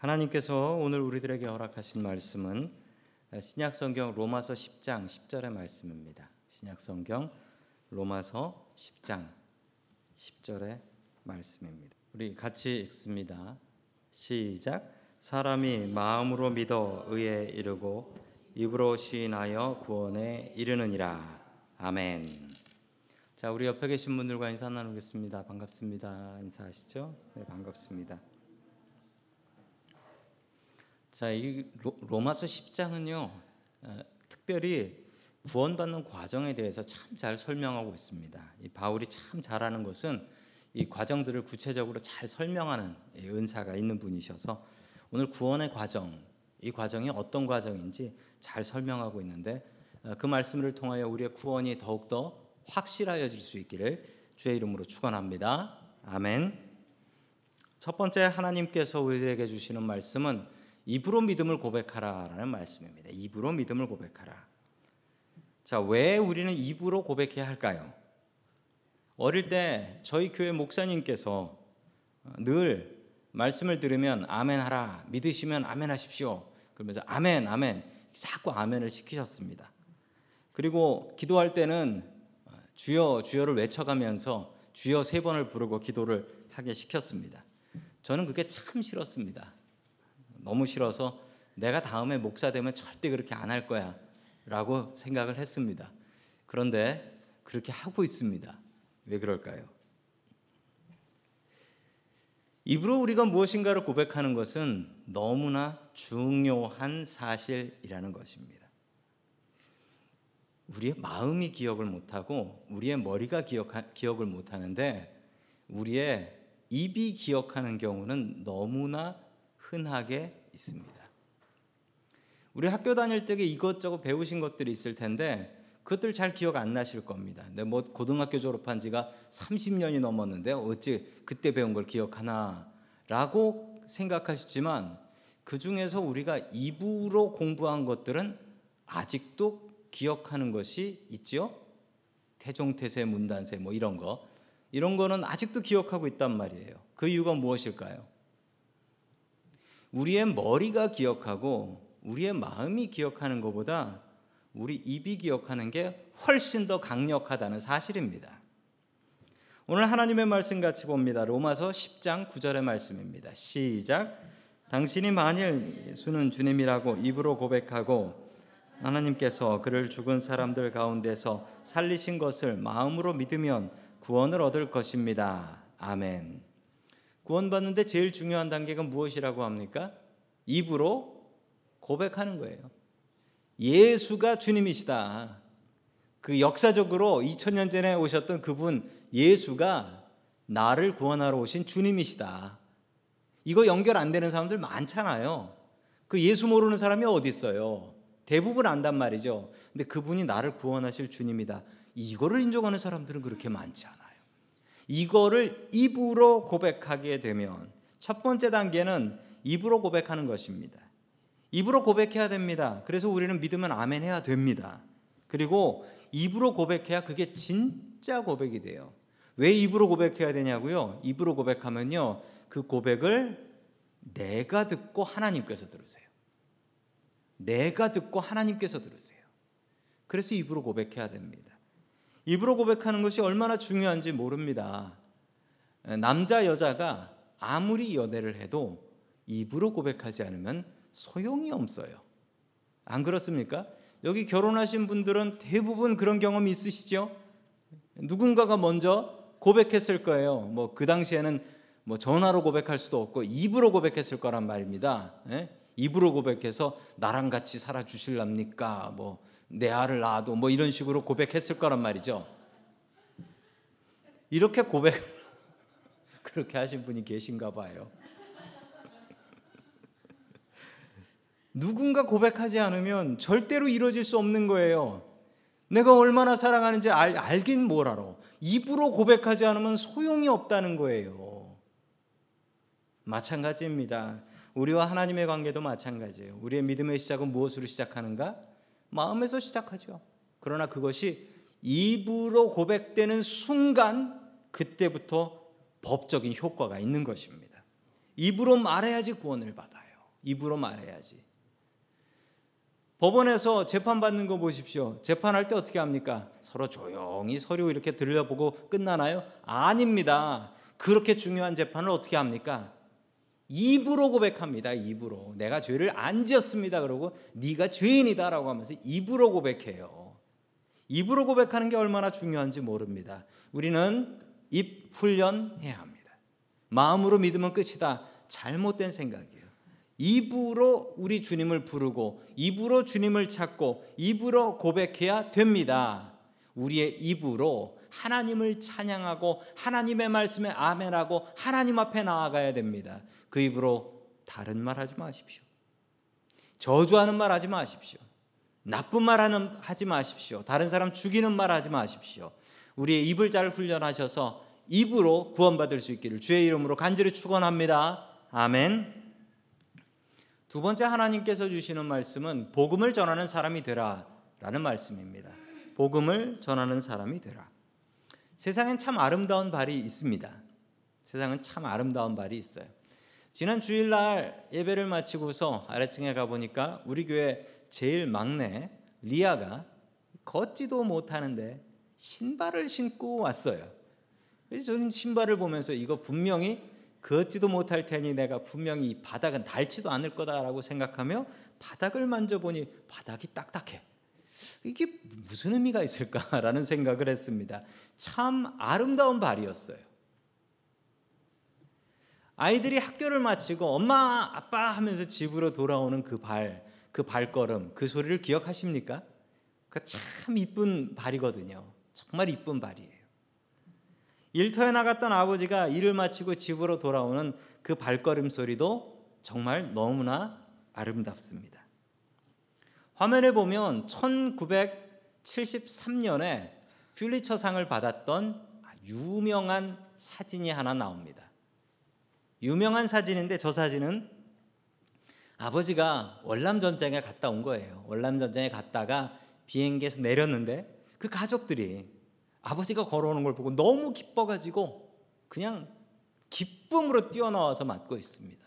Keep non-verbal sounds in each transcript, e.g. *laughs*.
하나님께서 오늘 우리들에게 허락하신 말씀은 신약 성경 로마서 10장 10절의 말씀입니다. 신약 성경 로마서 10장 10절의 말씀입니다. 우리 같이 읽습니다. 시작. 사람이 마음으로 믿어 의에 이르고 입으로 시인하여 구원에 이르느니라. 아멘. 자, 우리 옆에 계신 분들과 인사 나누겠습니다. 반갑습니다. 인사하시죠? 네, 반갑습니다. 자, 이 로마서 10장은요. 어, 특별히 구원받는 과정에 대해서 참 잘 설명하고 있습니다. 이 바울이 참 잘하는 것은 이 과정들을 구체적으로 잘 설명하는 은사가 있는 분이셔서 오늘 구원의 과정, 이 과정이 어떤 과정인지 잘 설명하고 있는데 어, 그 말씀을 통하여 우리의 구원이 더욱더 확실하여질 수 있기를 주의 이름으로 축원합니다. 아멘. 첫 번째 하나님께서 우리에게 주시는 말씀은 입으로 믿음을 고백하라라는 말씀입니다. 입으로 믿음을 고백하라. 자, 왜 우리는 입으로 고백해야 할까요? 어릴 때 저희 교회 목사님께서 늘 말씀을 들으면 아멘 하라. 믿으시면 아멘 하십시오. 그러면서 아멘, 아멘. 자꾸 아멘을 시키셨습니다. 그리고 기도할 때는 주여, 주여를 외쳐가면서 주여 세 번을 부르고 기도를 하게 시켰습니다. 저는 그게 참 싫었습니다. 너무 싫어서 내가 다음에 목사 되면 절대 그렇게 안 할 거야 라고 생각을 했습니다. 그런데 그렇게 하고 있습니다. 왜 그럴까요? 입으로 우리가 무엇인가를 고백하는 것은 너무나 중요한 사실이라는 것입니다. 우리의 마음이 기억을 못하고 우리의 머리가 기억하, 기억을 못하는데 우리의 입이 기억하는 경우는 너무나 흔하게 있습니다. 우리 학교 다닐 때 이것저것 배우신 것들이 있을 텐데 그것들 잘 기억 안 나실 겁니다. 근데 뭐 고등학교 졸업한 지가 30년이 넘었는데 어찌 그때 배운 걸 기억하나라고 생각하시지만 그 중에서 우리가 입으로 공부한 것들은 아직도 기억하는 것이 있지요. 태종태세, 문단세 뭐 이런 거 이런 거는 아직도 기억하고 있단 말이에요. 그 이유가 무엇일까요? 우리의 머리가 기억하고 우리의 마음이 기억하는 것보다 우리 입이 기억하는 게 훨씬 더 강력하다는 사실입니다. 오늘 하나님의 말씀 같이 봅니다. 로마서 10장 9절의 말씀입니다. 시작. 당신이 만일 예수는 주님이라고 입으로 고백하고 하나님께서 그를 죽은 사람들 가운데서 살리신 것을 마음으로 믿으면 구원을 얻을 것입니다. 아멘. 구원받는데 제일 중요한 단계가 무엇이라고 합니까? 입으로 고백하는 거예요. 예수가 주님이시다. 그 역사적으로 2000년 전에 오셨던 그분 예수가 나를 구원하러 오신 주님이시다. 이거 연결 안 되는 사람들 많잖아요. 그 예수 모르는 사람이 어디 있어요? 대부분 안단 말이죠. 근데 그분이 나를 구원하실 주님이다. 이거를 인정하는 사람들은 그렇게 많지 않아요. 이거를 입으로 고백하게 되면 첫 번째 단계는 입으로 고백하는 것입니다. 입으로 고백해야 됩니다. 그래서 우리는 믿으면 아멘 해야 됩니다. 그리고 입으로 고백해야 그게 진짜 고백이 돼요. 왜 입으로 고백해야 되냐고요? 입으로 고백하면요. 그 고백을 내가 듣고 하나님께서 들으세요. 내가 듣고 하나님께서 들으세요. 그래서 입으로 고백해야 됩니다. 입으로 고백하는 것이 얼마나 중요한지 모릅니다. 남자 여자가 아무리 연애를 해도 입으로 고백하지 않으면 소용이 없어요. 안 그렇습니까? 여기 결혼하신 분들은 대부분 그런 경험이 있으시죠? 누군가가 먼저 고백했을 거예요. 뭐 그 당시에는 뭐 전화로 고백할 수도 없고 입으로 고백했을 거란 말입니다. 예? 입으로 고백해서 나랑 같이 살아 주실랍니까? 뭐 내 알을 낳아도 뭐 이런 식으로 고백했을 거란 말이죠. 이렇게 고백 *laughs* 그렇게 하신 분이 계신가 봐요. 누군가 고백하지 않으면 절대로 이루어질 수 없는 거예요. 내가 얼마나 사랑하는지 알, 알긴 뭘 알아. 입으로 고백하지 않으면 소용이 없다는 거예요. 마찬가지입니다. 우리와 하나님의 관계도 마찬가지예요. 우리의 믿음의 시작은 무엇으로 시작하는가? 마음에서 시작하죠. 그러나 그것이 입으로 고백되는 순간 그때부터 법적인 효과가 있는 것입니다. 입으로 말해야지 구원을 받아요. 입으로 말해야지. 법원에서 재판받는 거 보십시오. 재판할 때 어떻게 합니까? 서로 조용히 서류 이렇게 들려보고 끝나나요? 아닙니다. 그렇게 중요한 재판을 어떻게 합니까? 입으로 고백합니다. 입으로. 내가 죄를 안 지었습니다. 그러고 네가 죄인이다라고 하면서 입으로 고백해요. 입으로 고백하는 게 얼마나 중요한지 모릅니다. 우리는 입 훈련해야 합니다. 마음으로 믿으면 끝이다. 잘못된 생각이에요. 입으로 우리 주님을 부르고 입으로 주님을 찾고 입으로 고백해야 됩니다. 우리의 입으로 하나님을 찬양하고 하나님의 말씀에 아멘하고 하나님 앞에 나아가야 됩니다. 그 입으로 다른 말 하지 마십시오. 저주하는 말 하지 마십시오. 나쁜 말 하지 마십시오. 다른 사람 죽이는 말 하지 마십시오. 우리의 입을 잘 훈련하셔서 입으로 구원받을 수 있기를 주의 이름으로 간절히 축원합니다. 아멘. 두 번째 하나님께서 주시는 말씀은 복음을 전하는 사람이 되라라는 말씀입니다. 복음을 전하는 사람이 되라. 세상엔 참 아름다운 발이 있습니다. 세상은 참 아름다운 발이 있어요. 지난 주일날 예배를 마치고서 아래층에 가 보니까 우리 교회 제일 막내 리아가 걷지도 못하는데 신발을 신고 왔어요. 그래서 저는 신발을 보면서 이거 분명히 걷지도 못할 테니 내가 분명히 이 바닥은 닳지도 않을 거다라고 생각하며 바닥을 만져보니 바닥이 딱딱해. 이게 무슨 의미가 있을까라는 생각을 했습니다. 참 아름다운 발이었어요. 아이들이 학교를 마치고 엄마 아빠 하면서 집으로 돌아오는 그 발, 그 발걸음, 그 소리를 기억하십니까? 그참 이쁜 발이거든요. 정말 이쁜 발이에요. 일터에 나갔던 아버지가 일을 마치고 집으로 돌아오는 그 발걸음 소리도 정말 너무나 아름답습니다. 화면에 보면 1973년에 퓰리처상을 받았던 유명한 사진이 하나 나옵니다. 유명한 사진인데 저 사진은 아버지가 월남 전쟁에 갔다 온 거예요. 월남 전쟁에 갔다가 비행기에서 내렸는데 그 가족들이 아버지가 걸어오는 걸 보고 너무 기뻐가지고 그냥 기쁨으로 뛰어나와서 맞고 있습니다.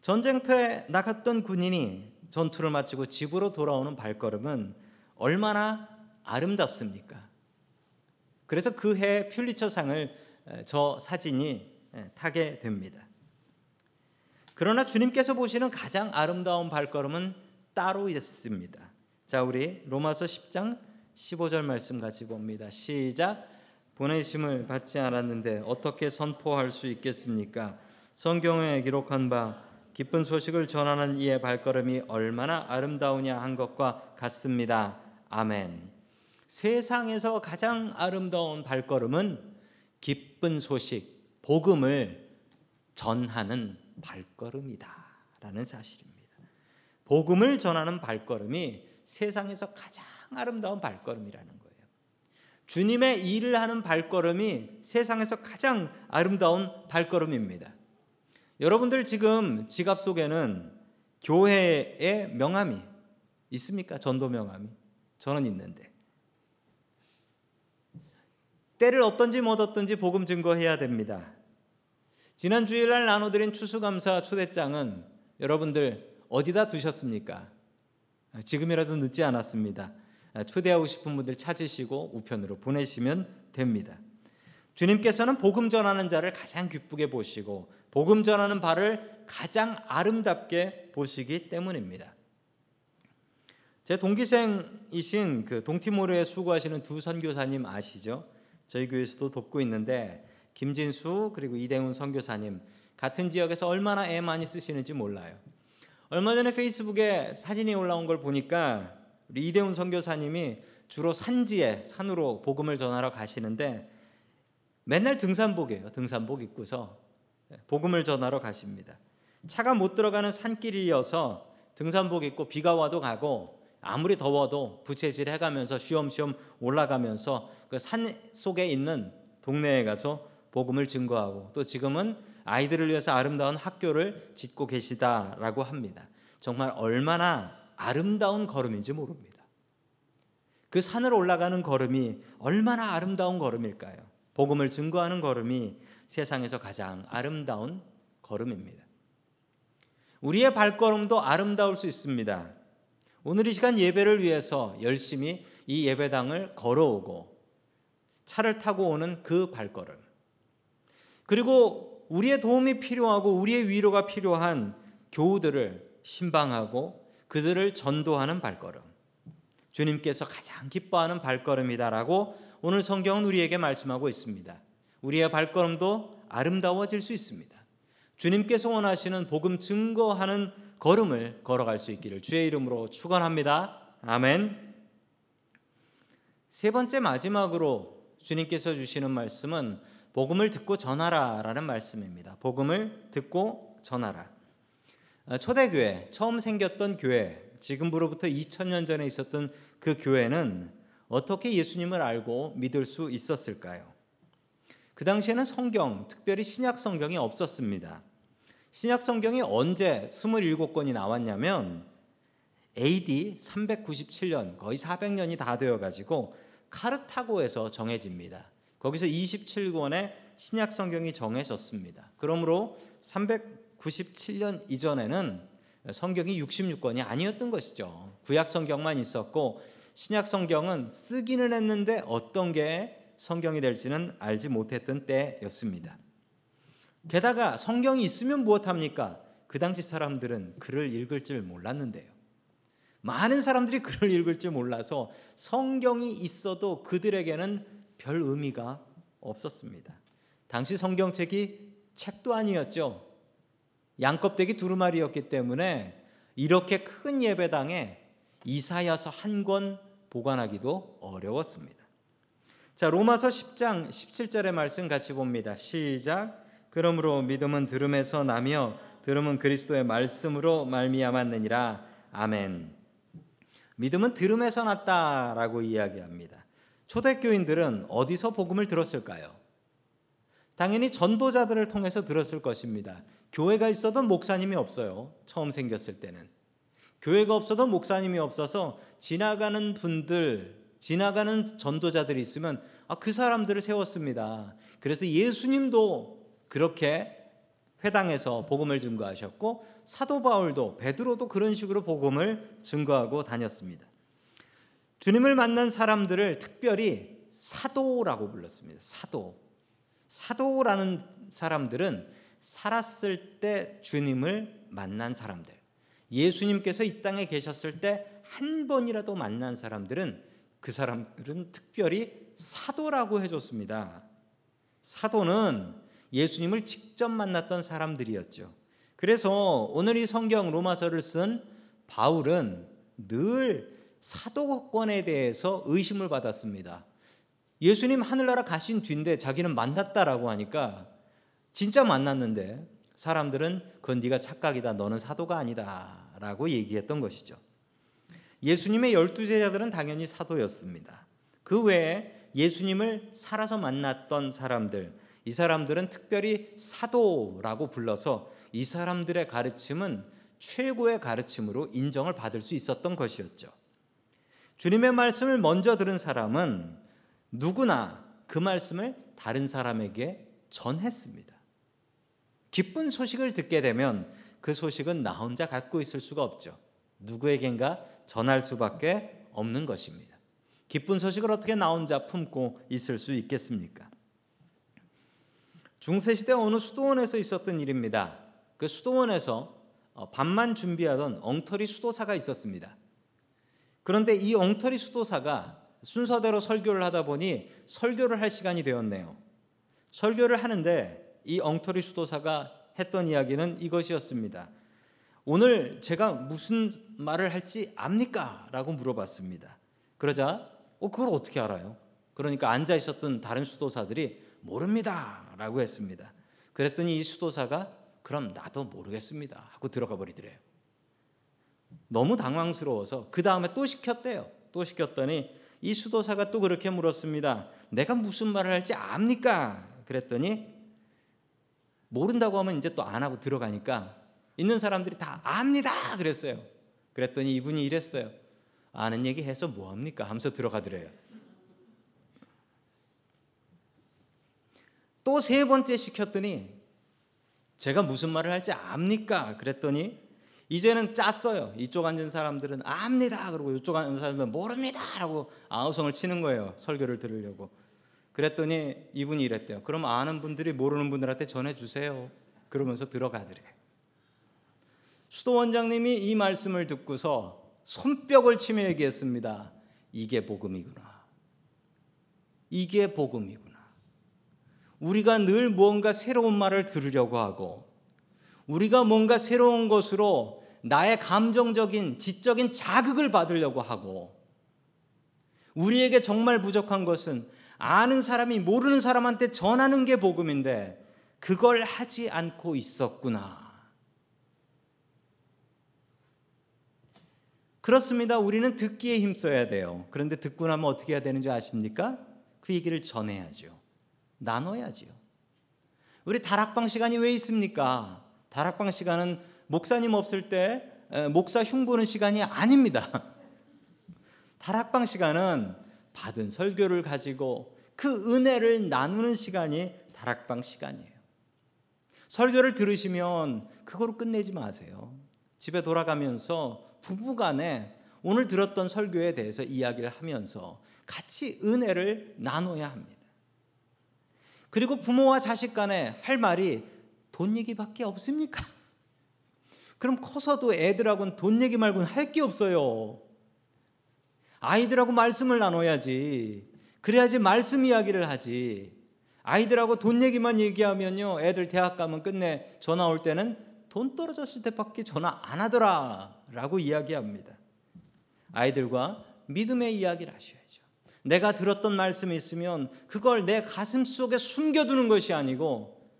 전쟁터에 나갔던 군인이 전투를 마치고 집으로 돌아오는 발걸음은 얼마나 아름답습니까? 그래서 그 해 퓰리처상을 저 사진이 타게 됩니다. 그러나 주님께서 보시는 가장 아름다운 발걸음은 따로 있습니다. 자, 우리 로마서 10장 15절 말씀 같이 봅니다. 시작. 보내심을 받지 않았는데 어떻게 선포할 수 있겠습니까? 성경에 기록한 바 기쁜 소식을 전하는 이의 발걸음이 얼마나 아름다우냐 한 것과 같습니다. 아멘. 세상에서 가장 아름다운 발걸음은 기쁜 소식, 복음을 전하는 발걸음이다. 라는 사실입니다. 복음을 전하는 발걸음이 세상에서 가장 아름다운 발걸음이라는 거예요. 주님의 일을 하는 발걸음이 세상에서 가장 아름다운 발걸음입니다. 여러분들 지금 지갑 속에는 교회의 명함이 있습니까? 전도 명함이. 저는 있는데. 때를 어떤지 못 어떤지 복음 증거해야 됩니다. 지난 주일날 나눠드린 추수감사 초대장은 여러분들 어디다 두셨습니까? 지금이라도 늦지 않았습니다. 초대하고 싶은 분들 찾으시고 우편으로 보내시면 됩니다. 주님께서는 복음 전하는 자를 가장 기쁘게 보시고 복음 전하는 바를 가장 아름답게 보시기 때문입니다. 제 동기생이신 그 동티모르에 수고하시는 두 선교사님 아시죠? 저희 교회에서도 돕고 있는데 김진수 그리고 이대훈 선교사님 같은 지역에서 얼마나 애 많이 쓰시는지 몰라요. 얼마 전에 페이스북에 사진이 올라온 걸 보니까 우리 이대훈 선교사님이 주로 산지에 산으로 복음을 전하러 가시는데 맨날 등산복이에요. 등산복 입고서 복음을 전하러 가십니다. 차가 못 들어가는 산길이어서 등산복 입고 비가 와도 가고 아무리 더워도 부채질 해가면서 쉬엄쉬엄 올라가면서 그 산 속에 있는 동네에 가서 복음을 증거하고 또 지금은 아이들을 위해서 아름다운 학교를 짓고 계시다라고 합니다. 정말 얼마나 아름다운 걸음인지 모릅니다. 그 산을 올라가는 걸음이 얼마나 아름다운 걸음일까요? 복음을 증거하는 걸음이 세상에서 가장 아름다운 걸음입니다. 우리의 발걸음도 아름다울 수 있습니다. 오늘 이 시간 예배를 위해서 열심히 이 예배당을 걸어오고 차를 타고 오는 그 발걸음. 그리고 우리의 도움이 필요하고 우리의 위로가 필요한 교우들을 신방하고 그들을 전도하는 발걸음. 주님께서 가장 기뻐하는 발걸음이다라고 오늘 성경은 우리에게 말씀하고 있습니다. 우리의 발걸음도 아름다워질 수 있습니다. 주님께서 원하시는 복음 증거하는 걸음을 걸어갈 수 있기를 주의 이름으로 축원합니다. 아멘. 세 번째 마지막으로 주님께서 주시는 말씀은 복음을 듣고 전하라라는 말씀입니다. 복음을 듣고 전하라. 아, 초대교회 처음 생겼던 교회 지금으로부터 2000년 전에 있었던 그 교회는 어떻게 예수님을 알고 믿을 수 있었을까요? 그 당시에는 성경, 특별히 신약 성경이 없었습니다. 신약 성경이 언제 27권이 나왔냐면 AD 397년, 거의 400년이 다 되어 가지고 카르타고에서 정해집니다. 거기서 27권의 신약 성경이 정해졌습니다. 그러므로 397년 이전에는 성경이 66권이 아니었던 것이죠. 구약 성경만 있었고 신약 성경은 쓰기는 했는데 어떤 게 성경이 될지는 알지 못했던 때였습니다. 게다가 성경이 있으면 무엇합니까? 그 당시 사람들은 글을 읽을 줄 몰랐는데요. 많은 사람들이 글을 읽을 줄 몰라서 성경이 있어도 그들에게는 별 의미가 없었습니다. 당시 성경책이 책도 아니었죠. 양껍데기 두루마리였기 때문에 이렇게 큰 예배당에 이사야서 한 권 보관하기도 어려웠습니다. 자, 로마서 10장 17절의 말씀 같이 봅니다. 시작. 그러므로 믿음은 들음에서 나며 들음은 그리스도의 말씀으로 말미암았느니라. 아멘. 믿음은 들음에서 났다라고 이야기합니다. 초대교인들은 어디서 복음을 들었을까요? 당연히 전도자들을 통해서 들었을 것입니다. 교회가 있어도 목사님이 없어요. 처음 생겼을 때는. 교회가 없어도 목사님이 없어서 지나가는 분들, 지나가는 전도자들이 있으면 아, 그 사람들을 세웠습니다. 그래서 예수님도 그렇게 회당에서 복음을 증거하셨고 사도 바울도 베드로도 그런 식으로 복음을 증거하고 다녔습니다. 주님을 만난 사람들을 특별히 사도라고 불렀습니다. 사도. 사도라는 사람들은 살았을 때 주님을 만난 사람들. 예수님께서 이 땅에 계셨을 때 한 번이라도 만난 사람들은 그 사람들은 특별히 사도라고 해줬습니다. 사도는 예수님을 직접 만났던 사람들이었죠. 그래서 오늘 이 성경 로마서를 쓴 바울은 늘 사도권에 대해서 의심을 받았습니다. 예수님 하늘나라 가신 뒤인데 자기는 만났다라고 하니까 진짜 만났는데 사람들은 그건 네가 착각이다. 너는 사도가 아니다라고 얘기했던 것이죠. 예수님의 열두 제자들은 당연히 사도였습니다. 그 외에 예수님을 살아서 만났던 사람들, 이 사람들은 특별히 사도라고 불러서 이 사람들의 가르침은 최고의 가르침으로 인정을 받을 수 있었던 것이었죠. 주님의 말씀을 먼저 들은 사람은 누구나 그 말씀을 다른 사람에게 전했습니다. 기쁜 소식을 듣게 되면 그 소식은 나 혼자 갖고 있을 수가 없죠. 누구에겐가 전할 수밖에 없는 것입니다. 기쁜 소식을 어떻게 나 혼자 품고 있을 수 있겠습니까? 중세시대 어느 수도원에서 있었던 일입니다. 그 수도원에서 어, 밥만 준비하던 엉터리 수도사가 있었습니다. 그런데 이 엉터리 수도사가 순서대로 설교를 하다 보니 설교를 할 시간이 되었네요. 설교를 하는데 이 엉터리 수도사가 했던 이야기는 이것이었습니다. 오늘 제가 무슨 말을 할지 압니까? 라고 물어봤습니다. 그러자, 어, 그걸 어떻게 알아요? 그러니까 앉아 있었던 다른 수도사들이 모릅니다. 라고 했습니다. 그랬더니 이 수도사가 그럼 나도 모르겠습니다. 하고 들어가 버리더래요. 너무 당황스러워서 그 다음에 또 시켰대요. 또 시켰더니 이 수도사가 또 그렇게 물었습니다. 내가 무슨 말을 할지 압니까? 그랬더니 모른다고 하면 이제 또 안 하고 들어가니까 있는 사람들이 다 압니다 그랬어요. 그랬더니 이분이 이랬어요. 아는 얘기 해서 뭐 합니까? 하면서 들어가더래요. 또 세 번째 시켰더니 제가 무슨 말을 할지 압니까? 그랬더니 이제는 짰어요. 이쪽 앉은 사람들은 압니다. 그러고 이쪽 앉은 사람들은 모릅니다. 라고 아우성을 치는 거예요. 설교를 들으려고. 그랬더니 이분이 이랬대요. 그럼 아는 분들이 모르는 분들한테 전해주세요. 그러면서 들어가더래. 수도 원장님이 이 말씀을 듣고서 손뼉을 치며 얘기했습니다. 이게 복음이구나. 이게 복음이구나. 우리가 늘 무언가 새로운 말을 들으려고 하고 우리가 뭔가 새로운 것으로 나의 감정적인 지적인 자극을 받으려고 하고 우리에게 정말 부족한 것은 아는 사람이 모르는 사람한테 전하는 게 복음인데 그걸 하지 않고 있었구나. 그렇습니다. 우리는 듣기에 힘써야 돼요. 그런데 듣고 나면 어떻게 해야 되는지 아십니까? 그 얘기를 전해야죠. 나눠야지요. 우리 다락방 시간이 왜 있습니까? 다락방 시간은 목사님 없을 때 목사 흉 보는 시간이 아닙니다. *laughs* 다락방 시간은 받은 설교를 가지고 그 은혜를 나누는 시간이 다락방 시간이에요. 설교를 들으시면 그거로 끝내지 마세요. 집에 돌아가면서 부부간에 오늘 들었던 설교에 대해서 이야기를 하면서 같이 은혜를 나눠야 합니다. 그리고 부모와 자식 간에 할 말이 돈 얘기밖에 없습니까? *laughs* 그럼 커서도 애들하고는 돈 얘기 말고는 할 게 없어요. 아이들하고 말씀을 나눠야지. 그래야지 말씀 이야기를 하지. 아이들하고 돈 얘기만 얘기하면요. 애들 대학 가면 끝내 전화 올 때는 돈 떨어졌을 때밖에 전화 안 하더라. 라고 이야기합니다. 아이들과 믿음의 이야기를 하셔야죠. 내가 들었던 말씀이 있으면 그걸 내 가슴 속에 숨겨두는 것이 아니고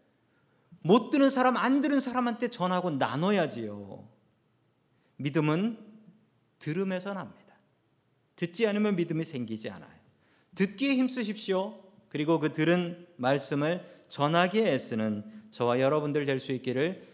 못 듣는 사람, 안 들은 사람한테 전하고 나눠야지요. 믿음은 들음에서 납니다. 듣지 않으면 믿음이 생기지 않아요. 듣기에 힘쓰십시오. 그리고 그 들은 말씀을 전하기에 애쓰는 저와 여러분들 될 수 있기를